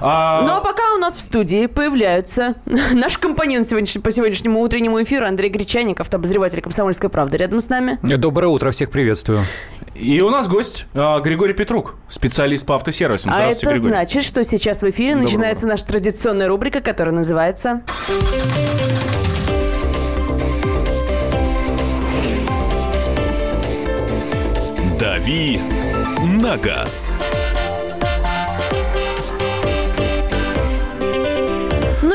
А... Ну а пока у нас в студии появляются наш компаньон сегодняшний, по сегодняшнему утреннему эфиру Андрей Гречаник, автобозреватель «Комсомольской правды». Рядом с нами. Доброе утро, всех приветствую. И у нас гость а, Григорий Петрук, специалист по автосервисам. А это Григорий. значит, что сейчас в эфире Доброго. начинается наша традиционная рубрика, которая называется... «Дави на газ».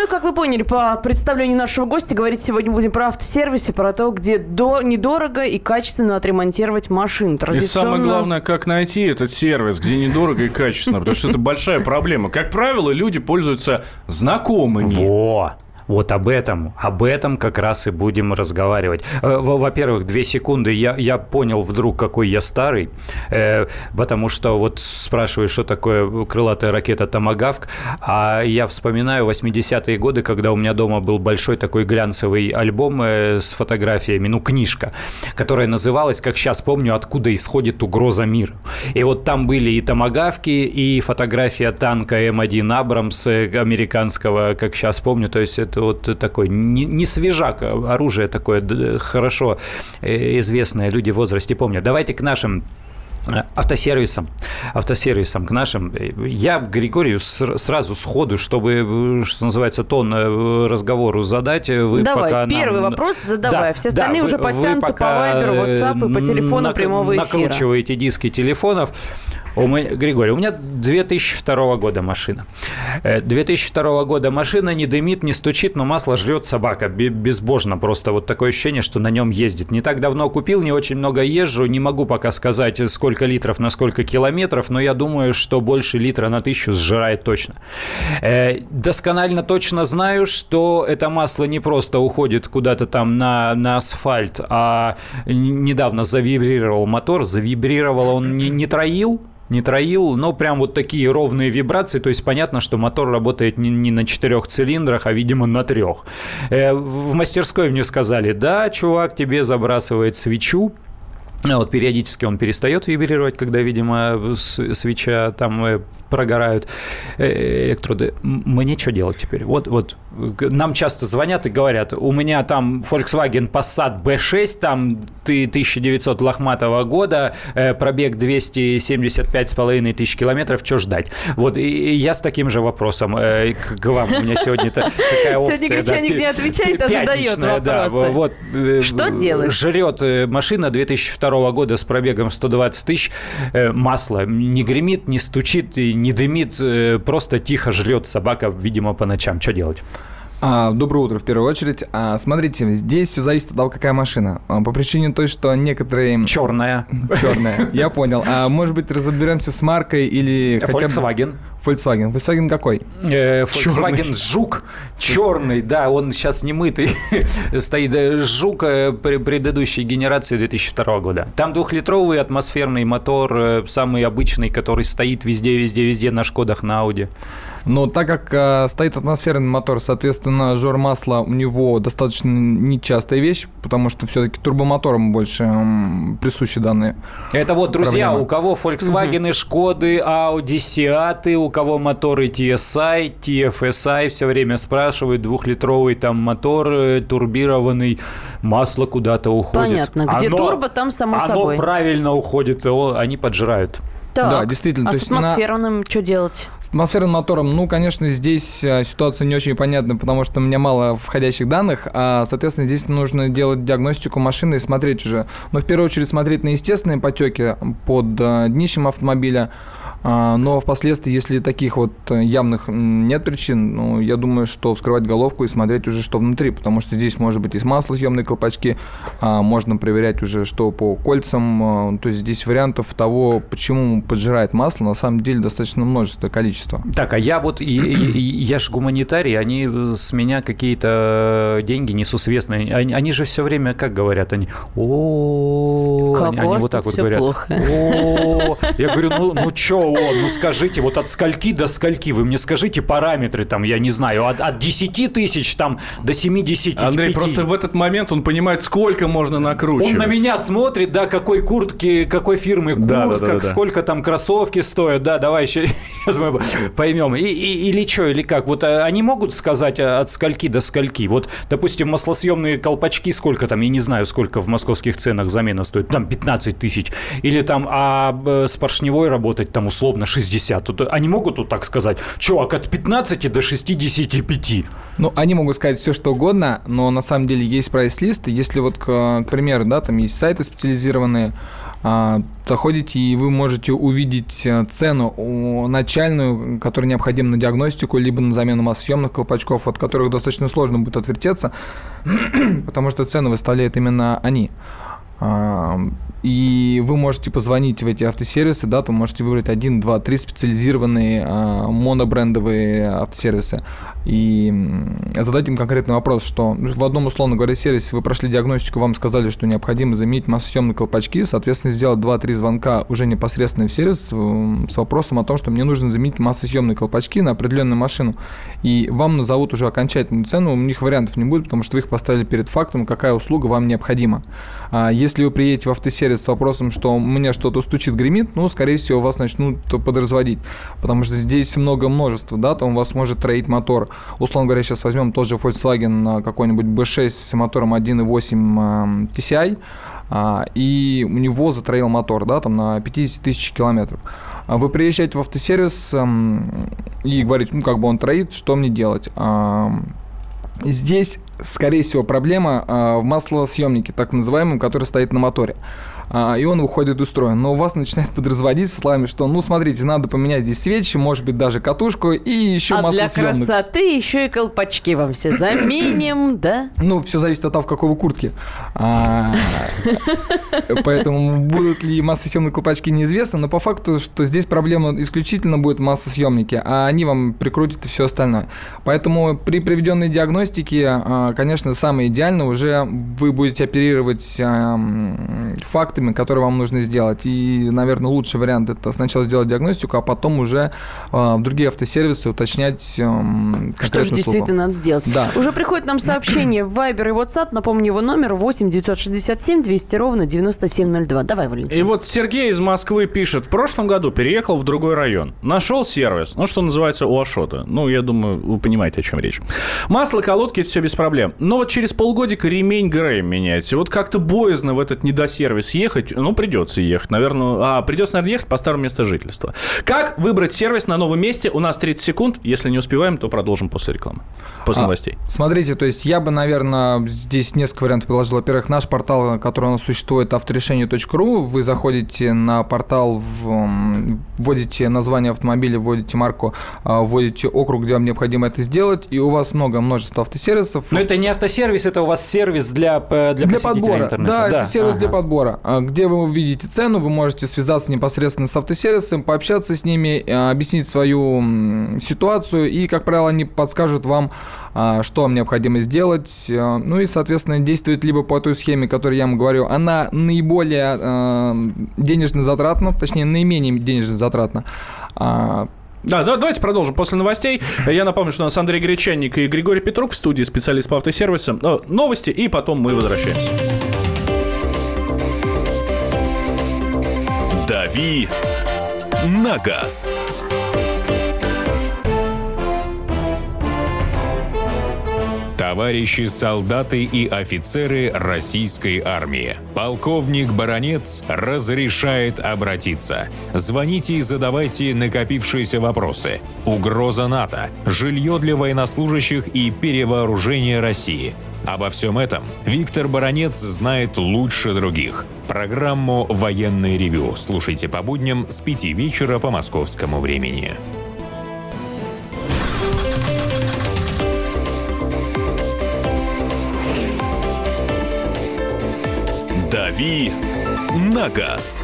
Ну и, как вы поняли, по представлению нашего гостя, говорить сегодня будем про автосервисы, про то, где до, недорого и качественно отремонтировать машину. Традиционно... И самое главное, как найти этот сервис, где недорого и качественно, потому что это большая проблема. Как правило, люди пользуются знакомыми. Во! Вот об этом, об этом как раз и будем разговаривать. Э, во-первых, две секунды, я, я понял вдруг, какой я старый, э, потому что вот спрашиваю, что такое крылатая ракета «Томагавк», а я вспоминаю 80-е годы, когда у меня дома был большой такой глянцевый альбом э, с фотографиями, ну, книжка, которая называлась, как сейчас помню, «Откуда исходит угроза мира». И вот там были и «Томагавки», и фотография танка М1 «Абрамс» американского, как сейчас помню, то есть это вот такой не, не свежак, а оружие такое хорошо э, известное, люди в возрасте помнят. Давайте к нашим э, автосервисам, автосервисам к нашим. Я Григорию сразу сходу, чтобы, э, что называется, тон разговору задать. Вы Давай, пока первый нам... вопрос задавай. Да, Все остальные да, уже подтянутся по Вайберу, WhatsApp и по телефону нак- прямого эфира. Накручиваете диски телефонов. У меня, Григорий, у меня 2002 года машина. 2002 э, года машина не дымит, не стучит, но масло жрет собака. Безбожно просто. Вот такое ощущение, что на нем ездит. Не так давно купил, не очень много езжу. Не могу пока сказать, сколько литров на сколько километров, но я думаю, что больше литра на тысячу сжирает точно. Э, досконально точно знаю, что это масло не просто уходит куда-то там на, на асфальт, а недавно завибрировал мотор, завибрировал, он не, не троил, не троил, но прям вот такие ровные вибрации, то есть понятно, что мотор работает не, не на четырех цилиндрах, а, видимо, на трех. Э, в мастерской мне сказали, да, чувак, тебе забрасывает свечу, вот периодически он перестает вибрировать, когда, видимо, свеча там э, прогорают э, электроды. Мне что делать теперь? Вот, вот нам часто звонят и говорят, у меня там Volkswagen Passat B6, там ты 1900 лохматого года, э, пробег 275,5 тысяч километров, что ждать? Вот и я с таким же вопросом э, к вам. У меня сегодня такая опция. Сегодня Гречаник не отвечает, а задает вопросы. Что делать? Жрет машина 2002 года с пробегом 120 тысяч, масло не гремит, не стучит, не дымит, э, просто тихо жрет собака, видимо, по ночам. Что делать? А, доброе утро, в первую очередь. А, смотрите, здесь все зависит от того, какая машина. А, по причине той, что некоторые... Черная. Черная, я понял. А может быть, разберемся с маркой или Volkswagen. Volkswagen. Volkswagen какой? Э, Volkswagen Жук. Черный, да, он сейчас не мытый. Стоит э, Жук э, предыдущей генерации 2002 года. Там двухлитровый атмосферный мотор, самый обычный, который стоит везде, везде, везде на Шкодах, на Ауди. Но так как э, стоит атмосферный мотор, соответственно, жор масла у него достаточно нечастая вещь, потому что все-таки турбомоторам больше э, присущи данные. Это вот, друзья, проблемы. у кого Volkswagen, угу. Шкоды, Audi, Seat, у кого моторы TSI, TFSI, все время спрашивают, двухлитровый там мотор, э, турбированный, масло куда-то уходит. Понятно, где оно, турбо, там само оно собой. Оно правильно уходит, они поджирают. Так, да, действительно. А с атмосферным на... что делать? С атмосферным мотором, ну, конечно, здесь э, ситуация не очень понятна, потому что у меня мало входящих данных, а, соответственно, здесь нужно делать диагностику машины и смотреть уже. Но в первую очередь смотреть на естественные потеки под э, днищем автомобиля, а, но впоследствии, если таких вот явных нет причин, ну, я думаю, что вскрывать головку и смотреть уже, что внутри, потому что здесь может быть и маслосъемные колпачки, а, можно проверять уже, что по кольцам, то есть здесь вариантов того, почему поджирает масло, на самом деле достаточно множество, количество. Так, а я вот, я же гуманитарий, они с меня какие-то деньги несусветные, они, они же все время, как говорят, они, о, они, они вот так вот говорят, о, я говорю, ну, ну что, о, ну скажите, вот от скольки до скольки, вы мне скажите параметры, там, я не знаю, от, от 10 тысяч там до 70 Андрей, просто в этот момент он понимает, сколько можно накручивать. Он на меня смотрит, да, какой куртки, какой фирмы куртка, да, да, да, да. сколько там там кроссовки стоят, да, давай сейчас мы поймем. И, и, или что, или как? Вот а, они могут сказать а, от скольки до скольки? Вот, допустим, маслосъемные колпачки, сколько там, я не знаю, сколько в московских ценах замена стоит, там 15 тысяч. Или там, а с поршневой работать там условно 60. Тут, они могут вот так сказать, чувак, от 15 до 65. Ну, они могут сказать все, что угодно, но на самом деле есть прайс-лист. Если вот, к, к примеру, да, там есть сайты специализированные, заходите и вы можете увидеть э, цену начальную, которая необходима на диагностику, либо на замену массосъемных колпачков, от которых достаточно сложно будет отвертеться, потому что цену выставляют именно они. И вы можете позвонить в эти автосервисы, да, вы можете выбрать один, два, три специализированные а, монобрендовые автосервисы и задать им конкретный вопрос, что в одном, условно говоря, сервисе вы прошли диагностику, вам сказали, что необходимо заменить массосъемные колпачки, соответственно, сделать 2-3 звонка уже непосредственно в сервис с вопросом о том, что мне нужно заменить массосъемные колпачки на определенную машину. И вам назовут уже окончательную цену, у них вариантов не будет, потому что вы их поставили перед фактом, какая услуга вам необходима. А если вы приедете в автосервис с вопросом, что мне что-то стучит, гремит, ну, скорее всего, вас начнут подразводить, потому что здесь много множества, да, там у вас может троить мотор, условно говоря, сейчас возьмем тот же Volkswagen какой-нибудь B6 с мотором 1.8 TCI, а, и у него затроил мотор, да, там на 50 тысяч километров. А вы приезжаете в автосервис и говорите, ну, как бы он троит, что мне делать? Здесь, скорее всего, проблема в маслосъемнике, так называемом, который стоит на моторе. а, и он выходит из строя. Но у вас начинает подразводить словами, что, ну, смотрите, надо поменять здесь свечи, может быть, даже катушку и еще а масло для красоты еще и колпачки вам все заменим, да? Ну, все зависит от того, в какой вы куртке. А, поэтому будут ли массосъемные колпачки неизвестно, но по факту, что здесь проблема исключительно будет в массосъемнике, а они вам прикрутят и все остальное. Поэтому при приведенной диагностике, а, конечно, самое идеальное уже вы будете оперировать фактами фактами, которые вам нужно сделать. И, наверное, лучший вариант это сначала сделать диагностику, а потом уже э, в другие автосервисы уточнять э, Что же действительно надо делать. Да. Уже приходит нам сообщение в Viber и WhatsApp. Напомню, его номер 8 967 200 ровно 9702. Давай, Валентин. И вот Сергей из Москвы пишет. В прошлом году переехал в другой район. Нашел сервис, ну, что называется, у Ашота. Ну, я думаю, вы понимаете, о чем речь. Масло, колодки, все без проблем. Но вот через полгодика ремень ГРМ меняется. Вот как-то боязно в этот недосервис ехать ну, придется ехать, наверное. А, придется, наверное, ехать по старому месту жительства. Как выбрать сервис на новом месте? У нас 30 секунд. Если не успеваем, то продолжим после рекламы. После а, новостей. Смотрите, то есть я бы, наверное, здесь несколько вариантов предложил. Во-первых, наш портал, который у нас существует, авторешение.ру. Вы заходите на портал, вводите название автомобиля, вводите марку, а, вводите округ, где вам необходимо это сделать, и у вас много множество автосервисов. Но это не автосервис, это у вас сервис для, для, для подбора. Интернета. Да, да, это сервис ага. для подбора. А, где вы увидите цену, вы можете связаться непосредственно с автосервисом, пообщаться с ними, э, объяснить свою ситуацию, и, как правило, они подскажут вам, а, что вам необходимо сделать. Э, ну и, соответственно, действует либо по той схеме, которую я вам говорю, она наиболее э, денежно затратна, точнее, наименее денежно затратна. А, да, да, давайте продолжим после новостей. Я напомню, что у нас Андрей Гречанник и Григорий Петрук в студии, специалист по автосервисам. Новости, и потом мы возвращаемся. «Дави на газ». Товарищи солдаты и офицеры российской армии. Полковник Баронец разрешает обратиться. Звоните и задавайте накопившиеся вопросы. Угроза НАТО, жилье для военнослужащих и перевооружение России – Обо всем этом Виктор Баранец знает лучше других. Программу «Военный ревю» слушайте по будням с 5 вечера по московскому времени. «Дави на газ».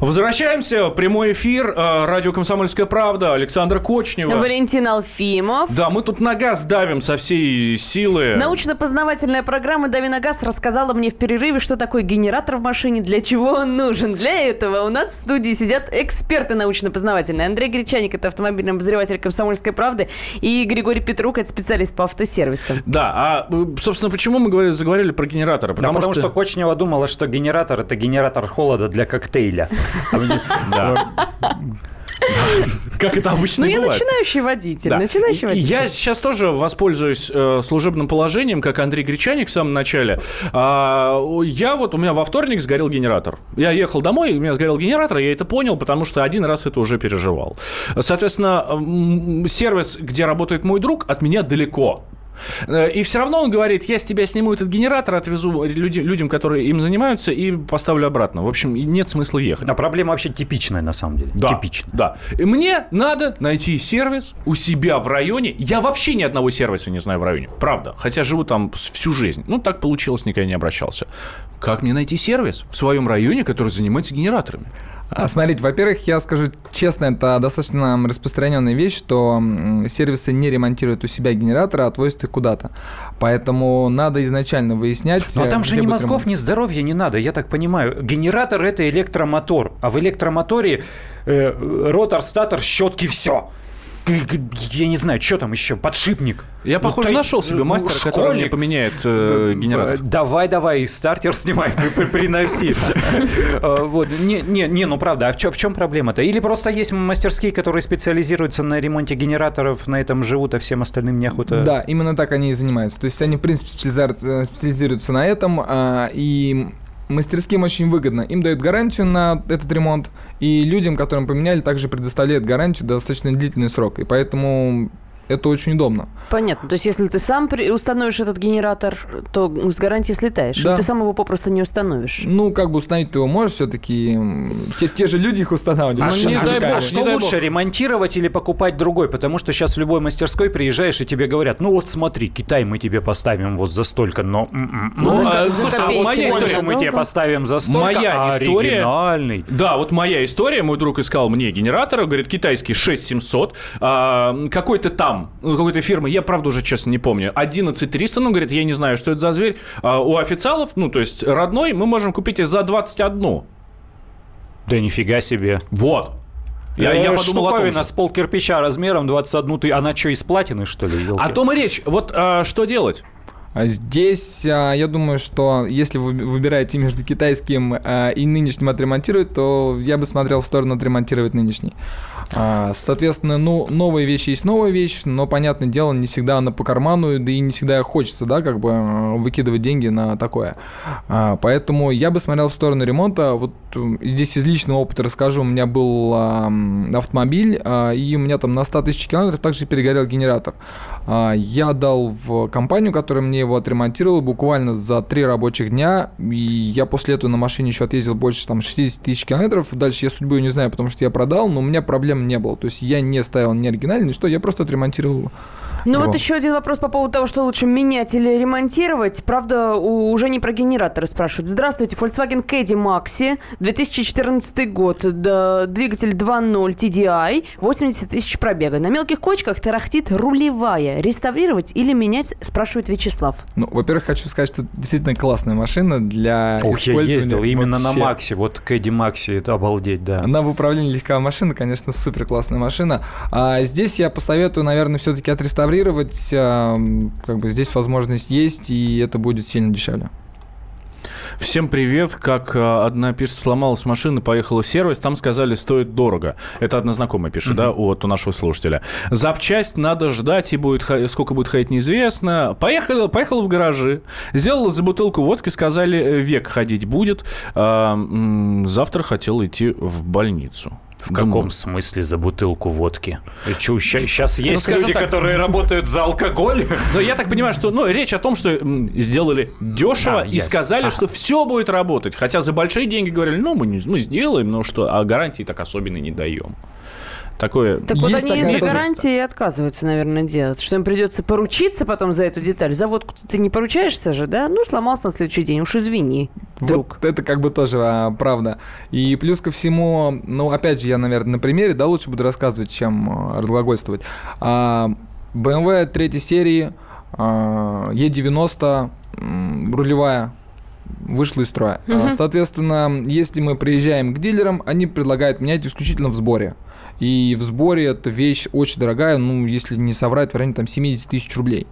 Возвращаемся. Прямой эфир. э, Радио «Комсомольская правда». Александр Кочнева. Валентин Алфимов. Да, мы тут на газ давим со всей силы. Научно-познавательная программа «Дави на газ» рассказала мне в перерыве, что такое генератор в машине, для чего он нужен. Для этого у нас в студии сидят эксперты научно-познавательные. Андрей Гречаник – это автомобильный обозреватель «Комсомольской правды», и Григорий Петрук – это специалист по автосервисам. Да, а, э, собственно, почему мы говорили, заговорили про генераторы? Да, потому что Кочнева думала, что генератор это генератор холода для коктейля. А Как это обычно Ну, я бывает. начинающий водитель, Да. начинающий водитель. Я сейчас тоже воспользуюсь э, служебным положением, как Андрей Гречаник в самом начале. А, я вот, у меня во вторник сгорел генератор. Я ехал домой, у меня сгорел генератор, я это понял, потому что один раз это уже переживал. Соответственно, сервис, где работает мой друг, от меня далеко. Э, И все равно он говорит, я с тебя сниму этот генератор, отвезу люди- людям, которые им занимаются, и поставлю обратно. В общем, нет смысла ехать. А проблема вообще типичная на самом деле. Да, Типичная. Да. И мне надо найти сервис у себя в районе. Я вообще ни одного сервиса не знаю в районе. Правда. Хотя живу там всю жизнь. Ну, так получилось, никогда не обращался. Как мне найти сервис в своем районе, который занимается генераторами? А, Смотрите, во-первых, я скажу честно, это достаточно распространенная вещь, что сервисы не ремонтируют у себя генераторы, а отвозят их куда-то. Поэтому надо изначально выяснять. Но э, там же где ни мозгов, ремонт. ни здоровья не надо, я так понимаю. Генератор это электромотор, а в электромоторе э, ротор, статор, щетки, все. Я не знаю, что там еще, подшипник. Я, Ну, похоже, то есть, нашел себе ну, мастера, который мне школьник. поменяет э, генератор. Э, Давай, давай, и стартер снимай, при- при- приноси. Э, Вот, не, не, не, ну правда, а в чем, в чем проблема-то? Или просто есть мастерские, которые специализируются на ремонте генераторов, на этом живут, а всем остальным неохота? Да, именно так они и занимаются. То есть они, в принципе, специализируются, специализируются на этом, а, и мастерским очень выгодно. Им дают гарантию на этот ремонт, и людям, которым поменяли, также предоставляют гарантию достаточно длительный срок. И поэтому это очень удобно. Понятно. То есть, если ты сам при- установишь этот генератор, то с гарантией слетаешь. Да. Или ты сам его попросту не установишь. Ну, как бы установить ты его можешь все-таки. Те, те же люди их А, устанавливают. Ну, ш- не а дай бог, а не что дай лучше, бог. ремонтировать или покупать другой? Потому что сейчас в любой мастерской приезжаешь, и тебе говорят, ну вот смотри, Китай мы тебе поставим вот за столько, но... м-м, Ну, За- а, за слушай, а копейки моя можно. история... мы тебе поставим за столько, Моя а история- оригинальный. Да, вот моя история. Мой друг искал мне генератор, говорит, китайский 6700, а, какой-то там, ну, какой-то фирмы, я правда уже честно не помню, 11300, ну, говорит, я не знаю, что это за зверь. А, у официалов, ну, то есть родной, мы можем купить и за 21. Да нифига себе. Вот. Я, я Э, том Штуковина с пол кирпича размером 21 ты, она что, из платины, что ли? елки? О том и речь. Вот а, что делать? А Здесь а, я думаю, что если вы выбираете между китайским а, и нынешним отремонтировать, то я бы смотрел в сторону отремонтировать нынешний. Соответственно, ну, новые вещи есть новая вещь, но, понятное дело, не всегда она по карману, да и не всегда хочется, да, как бы выкидывать деньги на такое. Поэтому я бы смотрел в сторону ремонта. Вот здесь из личного опыта расскажу. У меня был автомобиль, и у меня там на 100 тысяч километров также перегорел генератор. Я дал в компанию, которая мне его отремонтировала, буквально за три рабочих дня. И я после этого на машине еще отъездил больше там 60 тысяч километров. Дальше я судьбу не знаю, потому что я продал, но у меня проблем не было. То есть я не ставил ни оригинальный, что, я просто отремонтировал. Ну вот еще один вопрос по поводу того, что лучше менять или ремонтировать. Правда, у- уже не про генераторы спрашивают. Здравствуйте, Volkswagen Caddy Maxi, 2014 год, да, двигатель 2.0 TDI, 80 тысяч пробега. На мелких кочках тарахтит рулевая. Реставрировать или менять, спрашивает Вячеслав. Ну, во-первых, хочу сказать, что это действительно классная машина для Ух, я ездил именно на. Максе, вот Кэдди Макси, это обалдеть, да. Она в управлении легкая машина, конечно, супер классная машина. А здесь я посоветую, наверное, все-таки отреставрировать. А, Как бы здесь возможность есть, и это будет сильно дешевле. Всем привет. Как а, одна пишет, сломалась машина, поехала в сервис, там сказали, стоит дорого. Это одна знакомая пишет, да, вот у нашего слушателя. Запчасть надо ждать, и будет, сколько будет ходить, неизвестно. Поехала, поехала в гаражи, сделала за бутылку водки, сказали, э, век ходить будет. А, завтра хотел идти в больницу. В каком смысле за бутылку водки? Сейчас есть Ну, люди, так. которые работают за алкоголь? Но я так понимаю, что ну, речь о том, что сделали дешево А, и ясно. сказали, Ага. что все будет работать. Хотя за большие деньги говорили, ну, мы, не, мы сделаем, но что, а гарантии так особенно не даем. Такое... Так вот они из-за гарантии и отказываются, наверное, делать. Что им придется поручиться потом за эту деталь. Заводку ты не поручаешься же, да? Ну, сломался на следующий день, уж извини, друг. Вот это как бы тоже а, правда. И плюс ко всему, ну, опять же, я, наверное, на примере, да, лучше буду рассказывать, чем а, разглагольствовать. А, BMW третьей серии, а, E90 м, рулевая, вышла из строя. А, Соответственно, если мы приезжаем к дилерам, они предлагают менять исключительно в сборе. И в сборе эта вещь очень дорогая, ну, если не соврать, в районе там 70 тысяч рублей.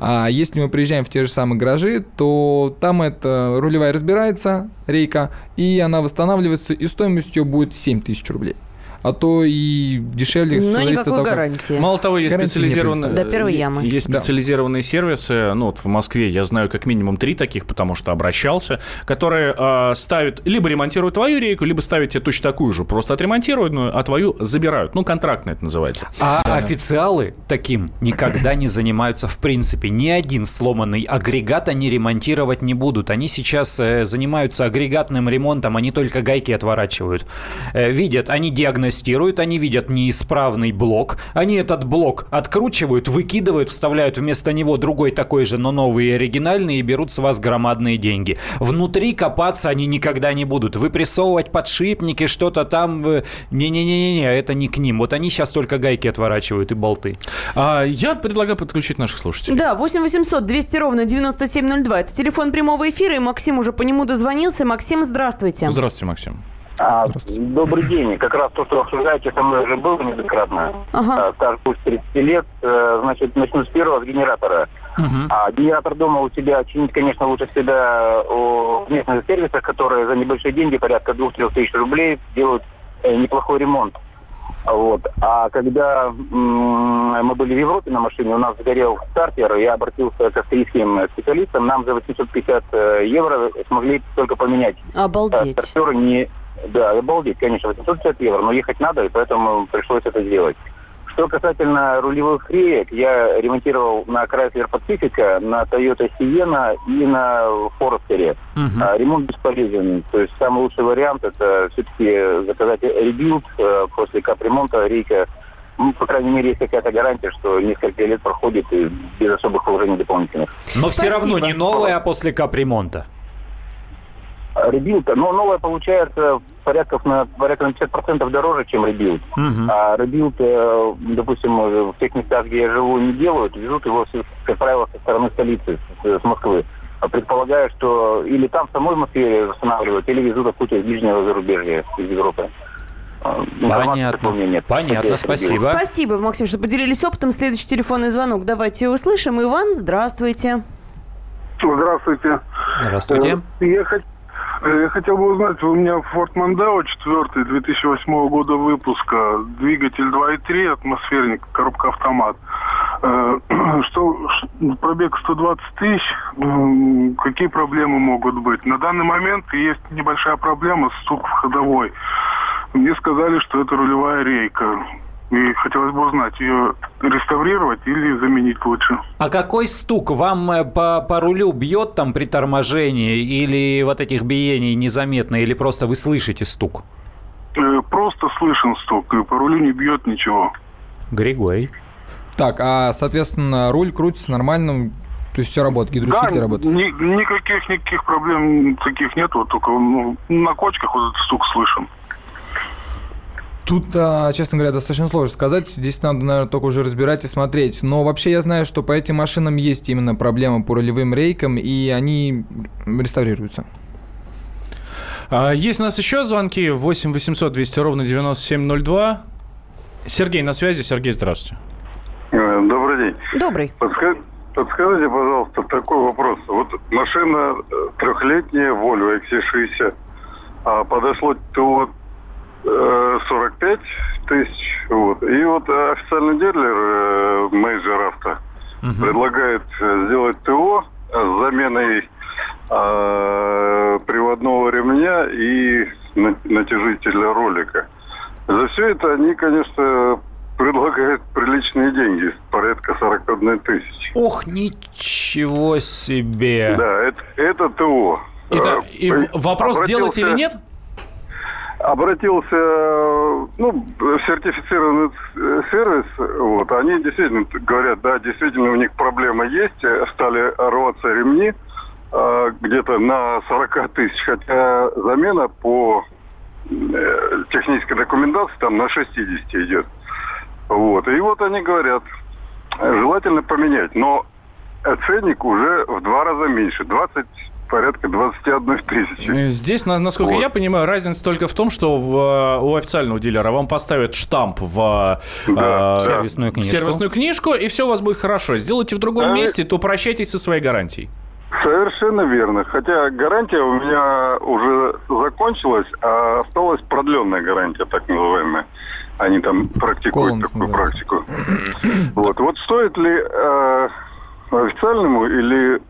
А если мы приезжаем в те же самые гаражи, то там эта рулевая разбирается, рейка, и она восстанавливается, и стоимость ее будет 7 тысяч рублей. А то и дешевле. Но никакой как- гарантии. Мало того, есть Гарантии специализированные... До первой ямы. Есть Да. специализированные сервисы, ну вот в Москве я знаю как минимум три таких, потому что обращался, которые э, ставят, либо ремонтируют твою рейку, либо ставят тебе точно такую же, просто отремонтируют, ну, а твою забирают. Ну, контрактно это называется. А официалы таким никогда не занимаются в принципе. Ни один сломанный агрегат они ремонтировать не будут. Они сейчас э, занимаются агрегатным ремонтом, они только гайки отворачивают. Э, видят, они диагностируют, они видят неисправный блок, они этот блок откручивают, выкидывают, вставляют вместо него другой такой же, но новый и оригинальный, и берут с вас громадные деньги. Внутри копаться они никогда не будут. Выпрессовывать подшипники, что-то там... э, Не-не-не-не, это не к ним. Вот они сейчас только гайки отворачивают и болты. А я предлагаю подключить наших слушателей. Да, 8 800 200 ровно 9702. Это телефон прямого эфира, и Максим уже по нему дозвонился. Максим, здравствуйте. Здравствуйте, Максим. А, добрый день. Как раз то, что обсуждаете, со мной уже было неоднократно. Ага. А, Стаж пусть 30 лет. Э, Значит, начну с первого, с генератора. А генератор дома у себя чинить, конечно, лучше всегда в местных сервисах, которые за небольшие деньги, порядка 2-3 тысяч рублей, делают э, неплохой ремонт. Вот. А когда м, мы были в Европе на машине, у нас сгорел стартер, я обратился к австрийским специалистам, нам за 850 э, евро смогли только поменять Обалдеть. Стартеры не... Да, обалдеть, конечно, 850 евро, но ехать надо, и поэтому пришлось это сделать. Что касательно рулевых реек, я ремонтировал на Chrysler Pacifica, на Toyota Sienna и на Forester. Мгм. А, ремонт бесполезен. То есть самый лучший вариант это все-таки заказать rebuild э, после капремонта рейка. Ну, по крайней мере, есть какая-то гарантия, что несколько лет проходит и без особых вложений дополнительных. Но все Спасибо. равно не новое, а после капремонта. Rebuild, но новое получается порядка на, порядка на 50% дороже, чем rebuild. Мгм. А rebuild, допустим, э, в тех местах, где я живу, не делают, везут его, как правило, со стороны столицы, с, Москвы. А Предполагаю, что или там в самой Москве восстанавливают, или везут откуда-то из ближнего зарубежья, из Европы. А, Понятно. нет. Понятно, спасибо. Спасибо, Максим, что поделились опытом. Следующий телефонный звонок. Давайте услышим. Иван, здравствуйте. Здравствуйте. Здравствуйте. Э, Я, э, я хотел бы узнать, у меня Ford Mondeo 4 2008 года выпуска, двигатель 2.3, атмосферник, коробка автомат. Э, Что, пробег 120 тысяч, какие проблемы могут быть? На данный момент есть небольшая проблема, стук в ходовой. Мне сказали, что это рулевая рейка. И хотелось бы узнать, ее реставрировать или заменить лучше. А какой стук? Вам э, по, по рулю бьет там при торможении или вот этих биений незаметно, или просто вы слышите стук? Э, Просто слышен стук, и по рулю не бьет ничего. Григорий. Так, а, соответственно, руль крутится нормально, то есть все работает, гидроусилитель Да, работает. ни- никаких никаких проблем таких нет, вот только ну, на кочках вот этот стук слышен. Тут, а, честно говоря, достаточно сложно сказать. Здесь надо, наверное, только уже разбирать и смотреть. Но вообще я знаю, что по этим машинам есть именно проблема по рулевым рейкам, и они реставрируются. А, есть у нас еще звонки 8 800 200 ровно 9702. Сергей на связи. Сергей, здравствуйте. Э, Добрый день. Добрый. Подскажите, пожалуйста, такой вопрос. Вот машина э, трехлетняя, Volvo XC60, а подошло ТО э, 45 тысяч, вот. И вот э, официальный дилер, э, Major Авто, предлагает э, сделать ТО с заменой э, приводного ремня и на- натяжителя ролика. За все это они, конечно, предлагают приличные деньги, порядка 41 тысячи. Ох, ничего себе. Да, это, это ТО. И, та- Э, и вопрос, делать или обратился- нет? Обратился ну, в сертифицированный сервис, вот, они действительно говорят, да, действительно у них проблема есть, стали рваться ремни э, где-то на 40 тысяч, хотя замена по э, технической документации там на 60 идет. Вот, и вот они говорят, желательно поменять, но ценник уже в два раза меньше, 20 порядка 21 тысячи. Э, здесь, насколько вот. я понимаю, разница только в том, что в, э, у официального дилера вам поставят штамп в да, э, сервисную, книжку. сервисную книжку, и все у вас будет хорошо. Сделайте в другом а месте, то прощайтесь со своей гарантией. Совершенно верно. Хотя гарантия у меня уже закончилась, а осталась продленная гарантия, так называемая. Они там практикуют Колонс такую называется. практику. Вот. Вот стоит ли э, официальному или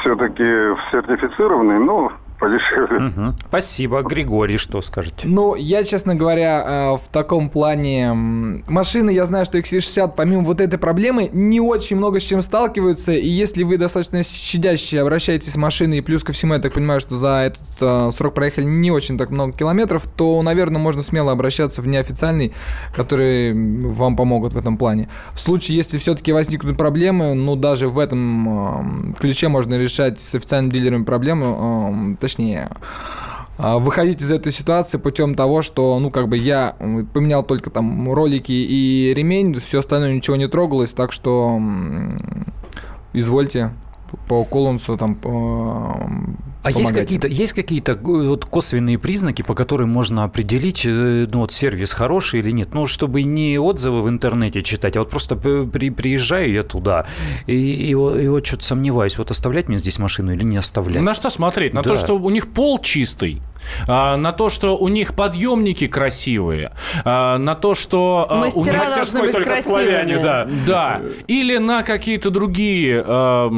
все-таки сертифицированный, ну, подешевле. Угу. Спасибо. Григорий, что скажете? Ну, я, честно говоря, э, в таком плане... Машины, я знаю, что X60, помимо вот этой проблемы, не очень много с чем сталкиваются. И если вы достаточно щадяще обращаетесь с машиной, и плюс ко всему, я так понимаю, что за этот э, срок проехали не очень так много километров, то, наверное, можно смело обращаться в неофициальный, которые вам помогут в этом плане. В случае, если все-таки возникнут проблемы, ну, даже в этом э, ключе можно решать с официальным дилером проблему, э, точнее, а, выходить из этой ситуации путем того, что, ну, как бы я поменял только там ролики и ремень, все остальное ничего не трогалось, так что извольте по Колонсу там а есть какие-то, есть какие-то вот косвенные признаки, по которым можно определить, э, ну вот сервис хороший или нет? Ну, чтобы не отзывы в интернете читать, а вот просто при, приезжаю я туда и, и, и вот что-то сомневаюсь, вот оставлять мне здесь машину или не оставлять? На что смотреть? На да. то, что у них пол чистый, а, на то, что у них подъемники красивые, а, на то, что а, Мастера у них мастерской только красивыми. славяне, да. Да. Или на какие-то другие а,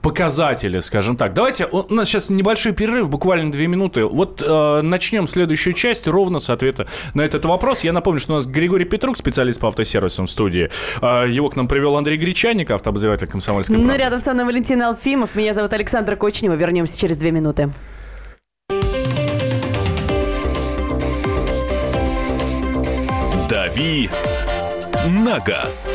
показатели, скажем так. Давайте, у нас сейчас небольшой перерыв, буквально две минуты. Вот э, начнем следующую часть ровно с ответа на этот вопрос. Я напомню, что у нас Григорий Петрук, специалист по автосервисам в студии. Э, его к нам привел Андрей Гречаник, автообозреватель комсомольской правды. Ну, рядом со мной Валентин Алфимов. Меня зовут Александра Кочнева. Вернемся через две минуты. «Дави на газ».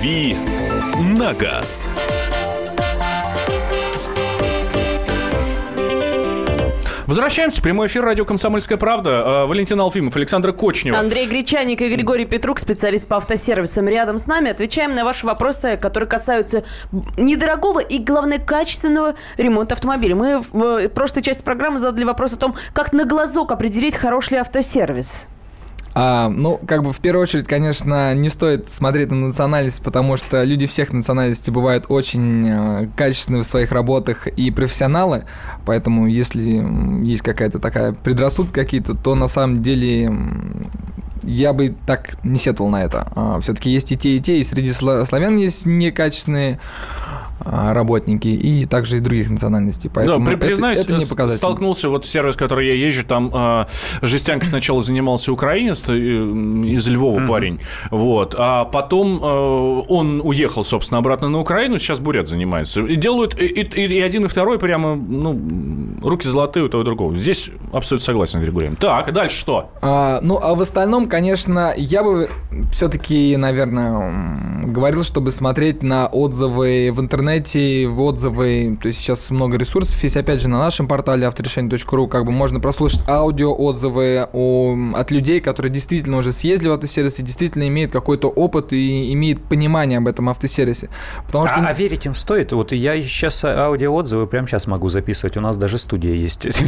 «Дави на газ». Возвращаемся. Прямой эфир радио «Комсомольская правда». Э, Валентин Алфимов, Александр Кочнев. Андрей Гречаник и Григорий Петрук, специалист по автосервисам, рядом с нами. Отвечаем на ваши вопросы, которые касаются недорогого и, главное, качественного ремонта автомобиля. Мы в прошлой части программы задали вопрос о том, как на глазок определить, хороший ли автосервис. А, ну, как бы в первую очередь, конечно, не стоит смотреть на национальность, потому что люди всех национальностей бывают очень э, качественные в своих работах и профессионалы, поэтому если есть какая-то такая предрассудка какие-то, то на самом деле я бы так не сетовал на это. А, все-таки есть и те, и те, и среди славян есть некачественные а, работники и также и других национальностей. Поэтому да, признаюсь, это, это не показатель. столкнулся вот в сервис, который я езжу, там э, жестянка сначала занимался украинец, э, из Львова mm-hmm. парень, вот, а потом э, он уехал, собственно, обратно на Украину, сейчас бурят занимается. И делают и, и, и один, и второй прямо, ну, руки золотые у того и другого. Здесь абсолютно согласен, Григорий. Так, дальше что? А, ну, а в остальном, конечно, я бы все-таки, наверное, говорил, чтобы смотреть на отзывы в интернете в отзывы, то есть сейчас много ресурсов есть, опять же, на нашем портале авторешение.ру, как бы можно прослушать аудио отзывы о, от людей, которые действительно уже съездили в автосервис и действительно имеют какой-то опыт и имеют понимание об этом автосервисе. Потому что... а, а верить им стоит? Вот я сейчас аудиоотзывы прямо сейчас могу записывать, у нас даже студия есть.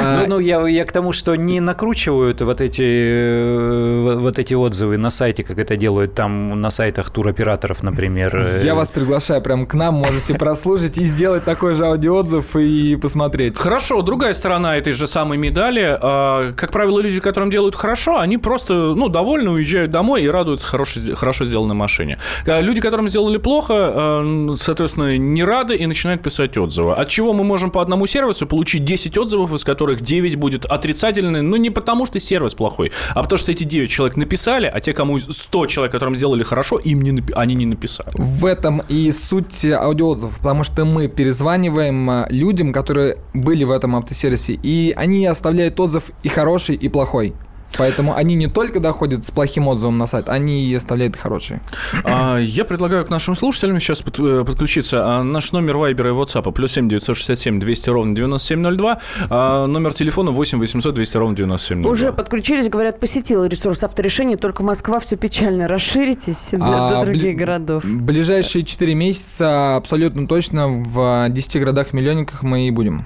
А ну, ну, я, я к тому, что не накручивают вот эти э, вот эти отзывы на сайте, как это делают там на сайтах туроператоров, например. э, Я вас приглашаю прям к нам, можете прослушать и сделать такой же аудиоотзыв и посмотреть. Хорошо, другая сторона этой же самой медали. а, Как правило, люди, которым делают хорошо, они просто, ну, довольны, уезжают домой и радуются хорошей- хорошо сделанной машине. А Люди, которым сделали плохо, а, соответственно, не рады и начинают писать отзывы. От чего мы можем по одному сервису получить 10 отзывов, из которых 9 будет отрицательные, ну, не потому что сервис плохой, а потому что эти 9 человек написали, а те, кому 100 человек, которым сделали хорошо, им не, напи- они не написали. В этом и суть аудиоотзывов, потому что мы перезваниваем а, людям, которые были в этом автосервисе, и они оставляют отзыв и хороший, и плохой. Поэтому они не только доходят с плохим отзывом на сайт, они и оставляют хорошие. А, Я предлагаю к нашим слушателям сейчас под- э, подключиться. А, Наш номер Вайбера и WhatsApp плюс 7 967 200 ровно 9702. а Номер телефона 8 800 200 ровно 9702. Уже подключились, говорят, посетила ресурс авторешения, только Москва все печально. Расширитесь для, А, до других бли- городов. Ближайшие 4 месяца абсолютно точно в 10 городах-миллионниках мы и будем.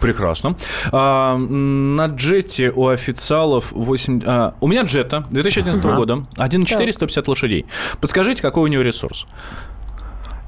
Прекрасно. А, на джете у официалов 8... а, у меня джета 2011 Ага. года. 1.4, Так. 150 лошадей. Подскажите, какой у него ресурс?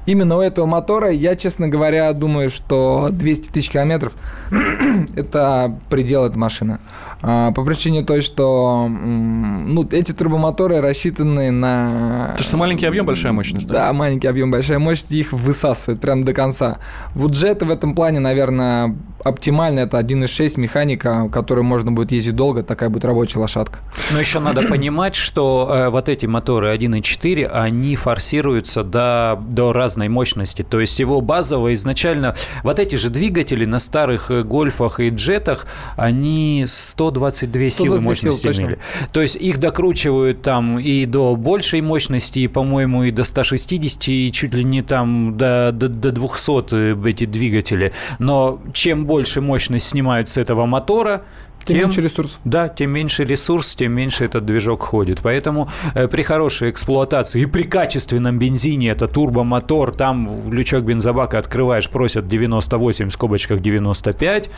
Именно у этого мотора я, честно говоря, думаю, что 200 тысяч километров – это предел этой машины. А, По причине той, что ну, эти турбомоторы рассчитаны на... Потому что маленький объем, большая мощность. Да, маленький объем, большая мощность, их высасывает прям до конца. Вот джеты в этом плане, наверное, оптимально. Это 1.6 механика, которой можно будет ездить долго, такая будет рабочая лошадка. Но еще надо понимать, что э, вот эти моторы 1.4, они форсируются до, до разной мощности. То есть его базово изначально... Вот эти же двигатели на старых э, гольфах и джетах, они 122 силы 122 мощности точно. имели. То есть их докручивают там и до большей мощности, и, по-моему, и до 160, и чуть ли не там до, до, до 200 э, эти двигатели. Но чем больше мощность снимают с этого мотора, Тем меньше ресурс. да, тем меньше ресурс, тем меньше этот движок ходит. Поэтому э, при хорошей эксплуатации и при качественном бензине, это турбомотор, там лючок бензобака открываешь, просят 98 в скобочках 95.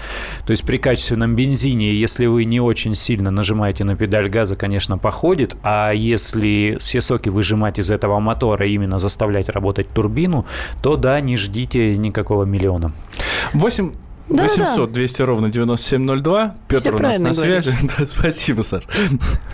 То есть при качественном бензине, если вы не очень сильно нажимаете на педаль газа, конечно, походит. А если все соки выжимать из этого мотора, именно заставлять работать турбину, то да, не ждите никакого миллиона. 8 Да-да-да. 800 200 ровно 9702. Петр у нас на связи. Да, спасибо, Саш.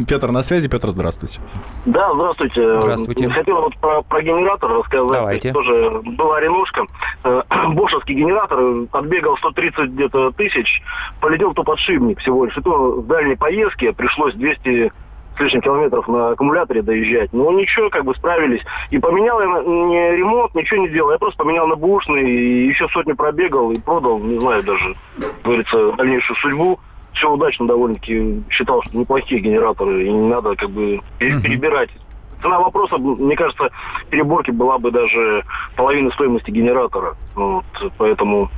Петр на связи. Петр, здравствуйте. Да, здравствуйте. Здравствуйте. Хотел вот про, про генератор рассказать. Давайте. Тоже была ренушка. Э, Бошевский генератор э, отбегал 130 где-то тысяч, полетел то подшипник всего лишь. И то в дальней поездке пришлось 200 с лишним километров на аккумуляторе доезжать. Но ничего, как бы справились. И поменял я на- не ремонт, ничего не делал. Я просто поменял на бушный, и еще сотню пробегал и продал, не знаю даже, как говорится, дальнейшую судьбу. Все удачно довольно-таки. Считал, что неплохие генераторы, и не надо как бы перебирать. Цена вопроса, мне кажется, переборки была бы даже половина стоимости генератора. Вот, поэтому...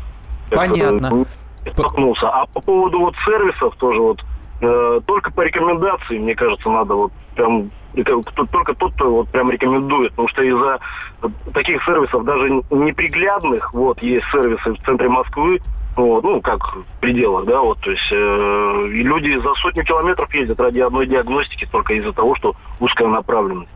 Понятно. столкнулся. А по поводу вот сервисов тоже вот э, только по рекомендации, мне кажется, надо вот прям только тот, кто вот прям рекомендует, потому что из-за таких сервисов даже неприглядных, вот есть сервисы в центре Москвы, вот, ну, как в пределах, да, вот, то есть э, люди за сотню километров ездят ради одной диагностики только из-за того, что узкая направленность.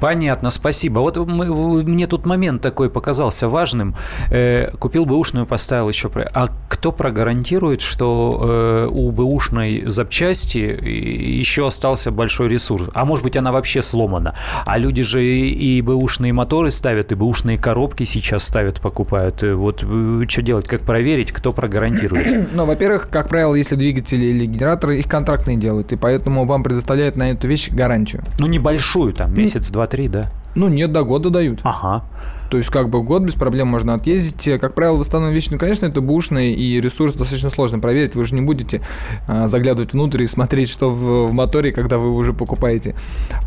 Понятно, спасибо. Вот мы- мне тут момент такой показался важным. Э, купил бэушную, поставил еще... про- А кто прогарантирует, что э, у бэушной запчасти еще остался большой ресурс? А может быть, она вообще сломана? А люди же и, и бэушные моторы ставят, и бэушные коробки сейчас ставят, покупают. Э, Вот э, что делать? Как проверить, кто прогарантирует? Ну, во-первых, как правило, если двигатели или генераторы, их контрактные делают, и поэтому вам предоставляют на эту вещь гарантию. Ну, небольшую, там, месяц, два, три, да? Ну, нет, до года дают. Ага. То есть, как бы год без проблем можно отъездить. Как правило, восстановленные вещи, ну, конечно, это бушный, и ресурс достаточно сложно проверить. Вы же не будете а, заглядывать внутрь и смотреть, что в, в моторе, когда вы уже покупаете.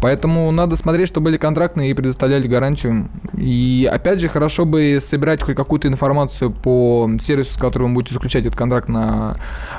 Поэтому надо смотреть, что были контрактные и предоставляли гарантию. И, опять же, хорошо бы собирать хоть какую-то информацию по сервису, с которым вы будете заключать этот контракт на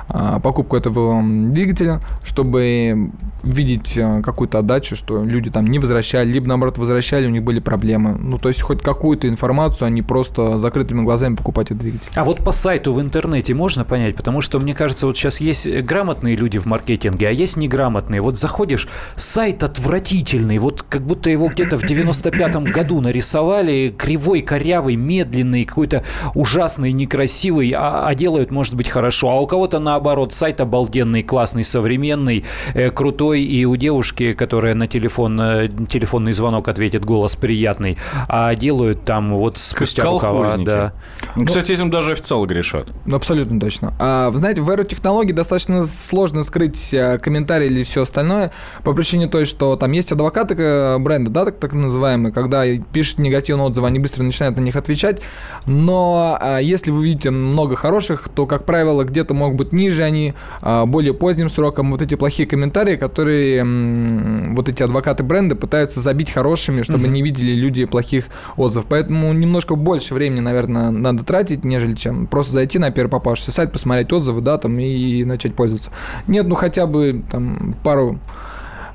а, покупку этого двигателя, чтобы видеть а, какую-то отдачу, что люди там не возвращали, либо, наоборот, возвращали, у них были проблемы. Ну, то есть, хоть какую какую-то информацию, а не просто закрытыми глазами покупать этот двигатель. А вот по сайту в интернете можно понять? Потому что, мне кажется, вот сейчас есть грамотные люди в маркетинге, а есть неграмотные. Вот заходишь, сайт отвратительный, вот как будто его где-то в 95-м году нарисовали, кривой, корявый, медленный, какой-то ужасный, некрасивый, а, а делают, может быть, хорошо. А у кого-то наоборот, сайт обалденный, классный, современный, э, крутой, и у девушки, которая на телефон, э, телефонный звонок ответит, голос приятный, а делают там вот спустя рукава. Да. Ну, Кстати, этим даже официалы грешат. Ну, абсолютно точно. А, вы знаете, в эру технологий достаточно сложно скрыть э, комментарии или все остальное по причине той, что там есть адвокаты э, бренда, да, так, так называемые, когда пишут негативные отзывы, они быстро начинают на них отвечать, но а, если вы видите много хороших, то, как правило, где-то могут быть ниже они, а, более поздним сроком, вот эти плохие комментарии, которые м, вот эти адвокаты бренда пытаются забить хорошими, чтобы не видели люди плохих отзывов. Поэтому немножко больше времени, наверное, надо тратить, нежели чем просто зайти на первый попавшийся сайт, посмотреть отзывы, да, там и начать пользоваться. Нет, ну хотя бы там пару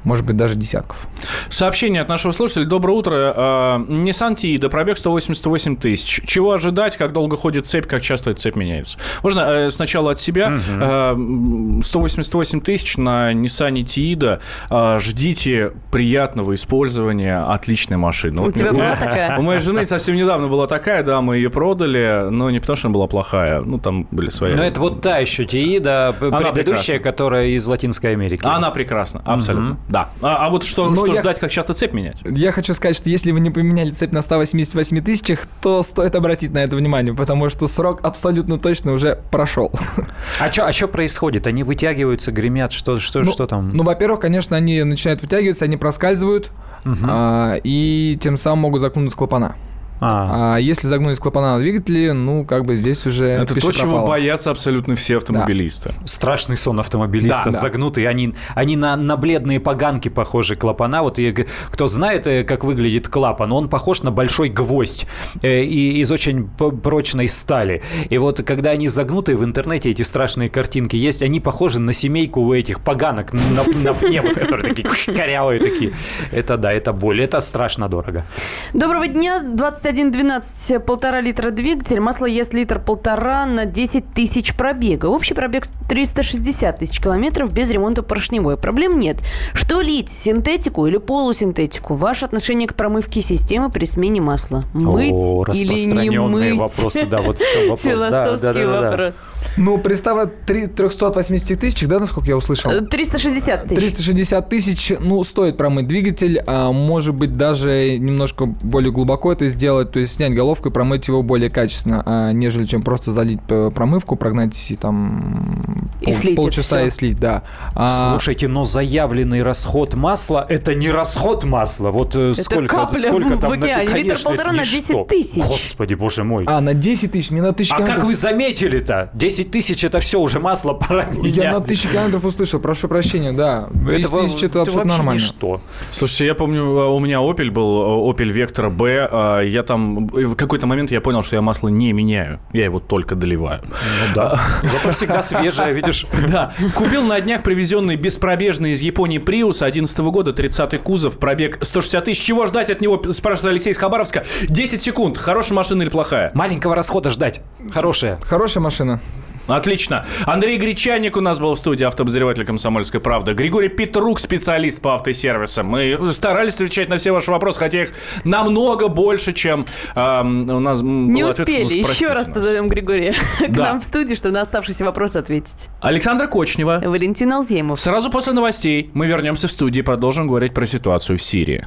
может быть, даже десятков. Сообщение от нашего слушателя. Доброе утро. А, Nissan Tiida, пробег 188 тысяч. Чего ожидать, как долго ходит цепь, как часто эта цепь меняется? Можно э, сначала от себя. Угу. 188 тысяч на Nissan Tiida. А, ждите приятного использования отличной машины. У Вот тебя была такая? У моей жены совсем недавно была такая, да, мы ее продали, но не потому, что она была плохая, ну, там были свои... Но это вот та еще Она предыдущая, прекрасна. которая из Латинской Америки. Она прекрасна, абсолютно. Да. А, а вот что, Ну, что я- ждать, как часто цепь менять? Я хочу сказать, что если вы не поменяли цепь на 188 тысячах, то стоит обратить на это внимание, потому что срок абсолютно точно уже прошел. А что а чё происходит? Они вытягиваются, гремят, что, что, Ну, что там? Ну, во-первых, конечно, они начинают вытягиваться, они проскальзывают, а, и тем самым могут закнуться клапана. А. А если загнулись клапана на двигателе, ну, как бы здесь уже Это то, чего пропало. боятся абсолютно все автомобилисты. Страшный сон автомобилиста, Да, да. загнутые, они, они на, на бледные поганки похожи, клапана. Вот г- кто знает, э, как выглядит клапан, он похож на большой гвоздь э, и из очень прочной стали. И вот когда они загнутые в интернете, эти страшные картинки есть, они похожи на семейку у этих поганок на, на пне, вот, которые такие корявые такие. Это да, это боль, это страшно дорого. Доброго дня. 2112, полтора литра двигатель. Масло ест литр полтора на 10 тысяч пробега. Общий пробег 360 тысяч километров без ремонта поршневой. Проблем нет. Что лить? Синтетику или полусинтетику? Ваше отношение к промывке системы при смене масла? Мыть О, или не мыть? вопросы, да, вот в чем вопрос. Философский да, да, да. вопрос. Ну, представа три- 380 тысяч, да, насколько я услышал? Э, 360 тысяч. 360 тысяч, ну, стоит промыть двигатель, а может быть даже немножко более глубоко это сделать, то есть снять головку и промыть его более качественно, а, нежели чем просто залить э, промывку, прогнать и там И слить это полчаса и слить, да. А, Слушайте, но заявленный расход масла – это не расход масла. Вот э, сколько, капля сколько в там? океане. Литр Конечно, полтора это на ничто. 10 тысяч. Господи, боже мой. а, на 10 тысяч, не на тысячу А как километров. вы заметили-то? 10 тысяч – это все, уже масло пора менять. Я на тысячу километров услышал, прошу прощения, да. 10 во- тысяч это абсолютно вообще нормально. ничто. Слушайте, я помню, э, у меня Opel был, Opel Vectra B. Я там, в какой-то момент я понял, что я масло не меняю. Я его только доливаю. Ну да. Зато всегда свежее, видишь. Да. Купил на днях привезенный беспробежный из Японии Prius 11 года, 30-й кузов, пробег 160 тысяч. Чего ждать от него, спрашивает Алексей из Хабаровска. 10 секунд. Хорошая машина или плохая? Маленького расхода ждать. Хорошее. Хорошая машина. Отлично. Андрей Гречаник у нас был в студии, автообозреватель «Комсомольской правды». Григорий Петрук, специалист по автосервисам. Мы старались отвечать на все ваши вопросы, хотя их намного больше, чем эм, у нас Не успели. ну уж Еще раз нас. позовем Григория к Да. нам в студию, чтобы на оставшиеся вопросы ответить. Александра Кочнева. Валентин Алфимов. Сразу после новостей мы вернемся в студию и продолжим говорить про ситуацию в Сирии.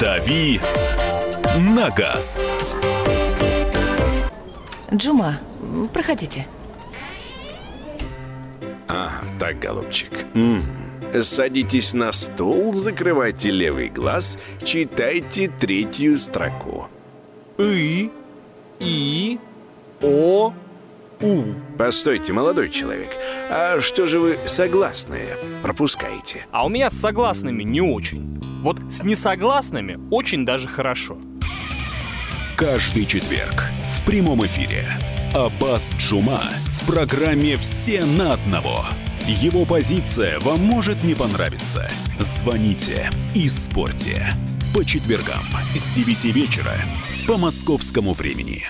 «Дави на газ». Джума, проходите. Так, голубчик. М. Садитесь на стул, закрывайте левый глаз, читайте третью строку. И, И, О, У. Постойте, молодой человек, а что же вы согласные пропускаете? А у меня с согласными не очень. Вот с несогласными очень даже хорошо. Каждый четверг в прямом эфире Аббас Джума в программе «Все на одного» Его позиция вам может не понравиться. Звоните и спорьте. По четвергам с 9 вечера по московскому времени.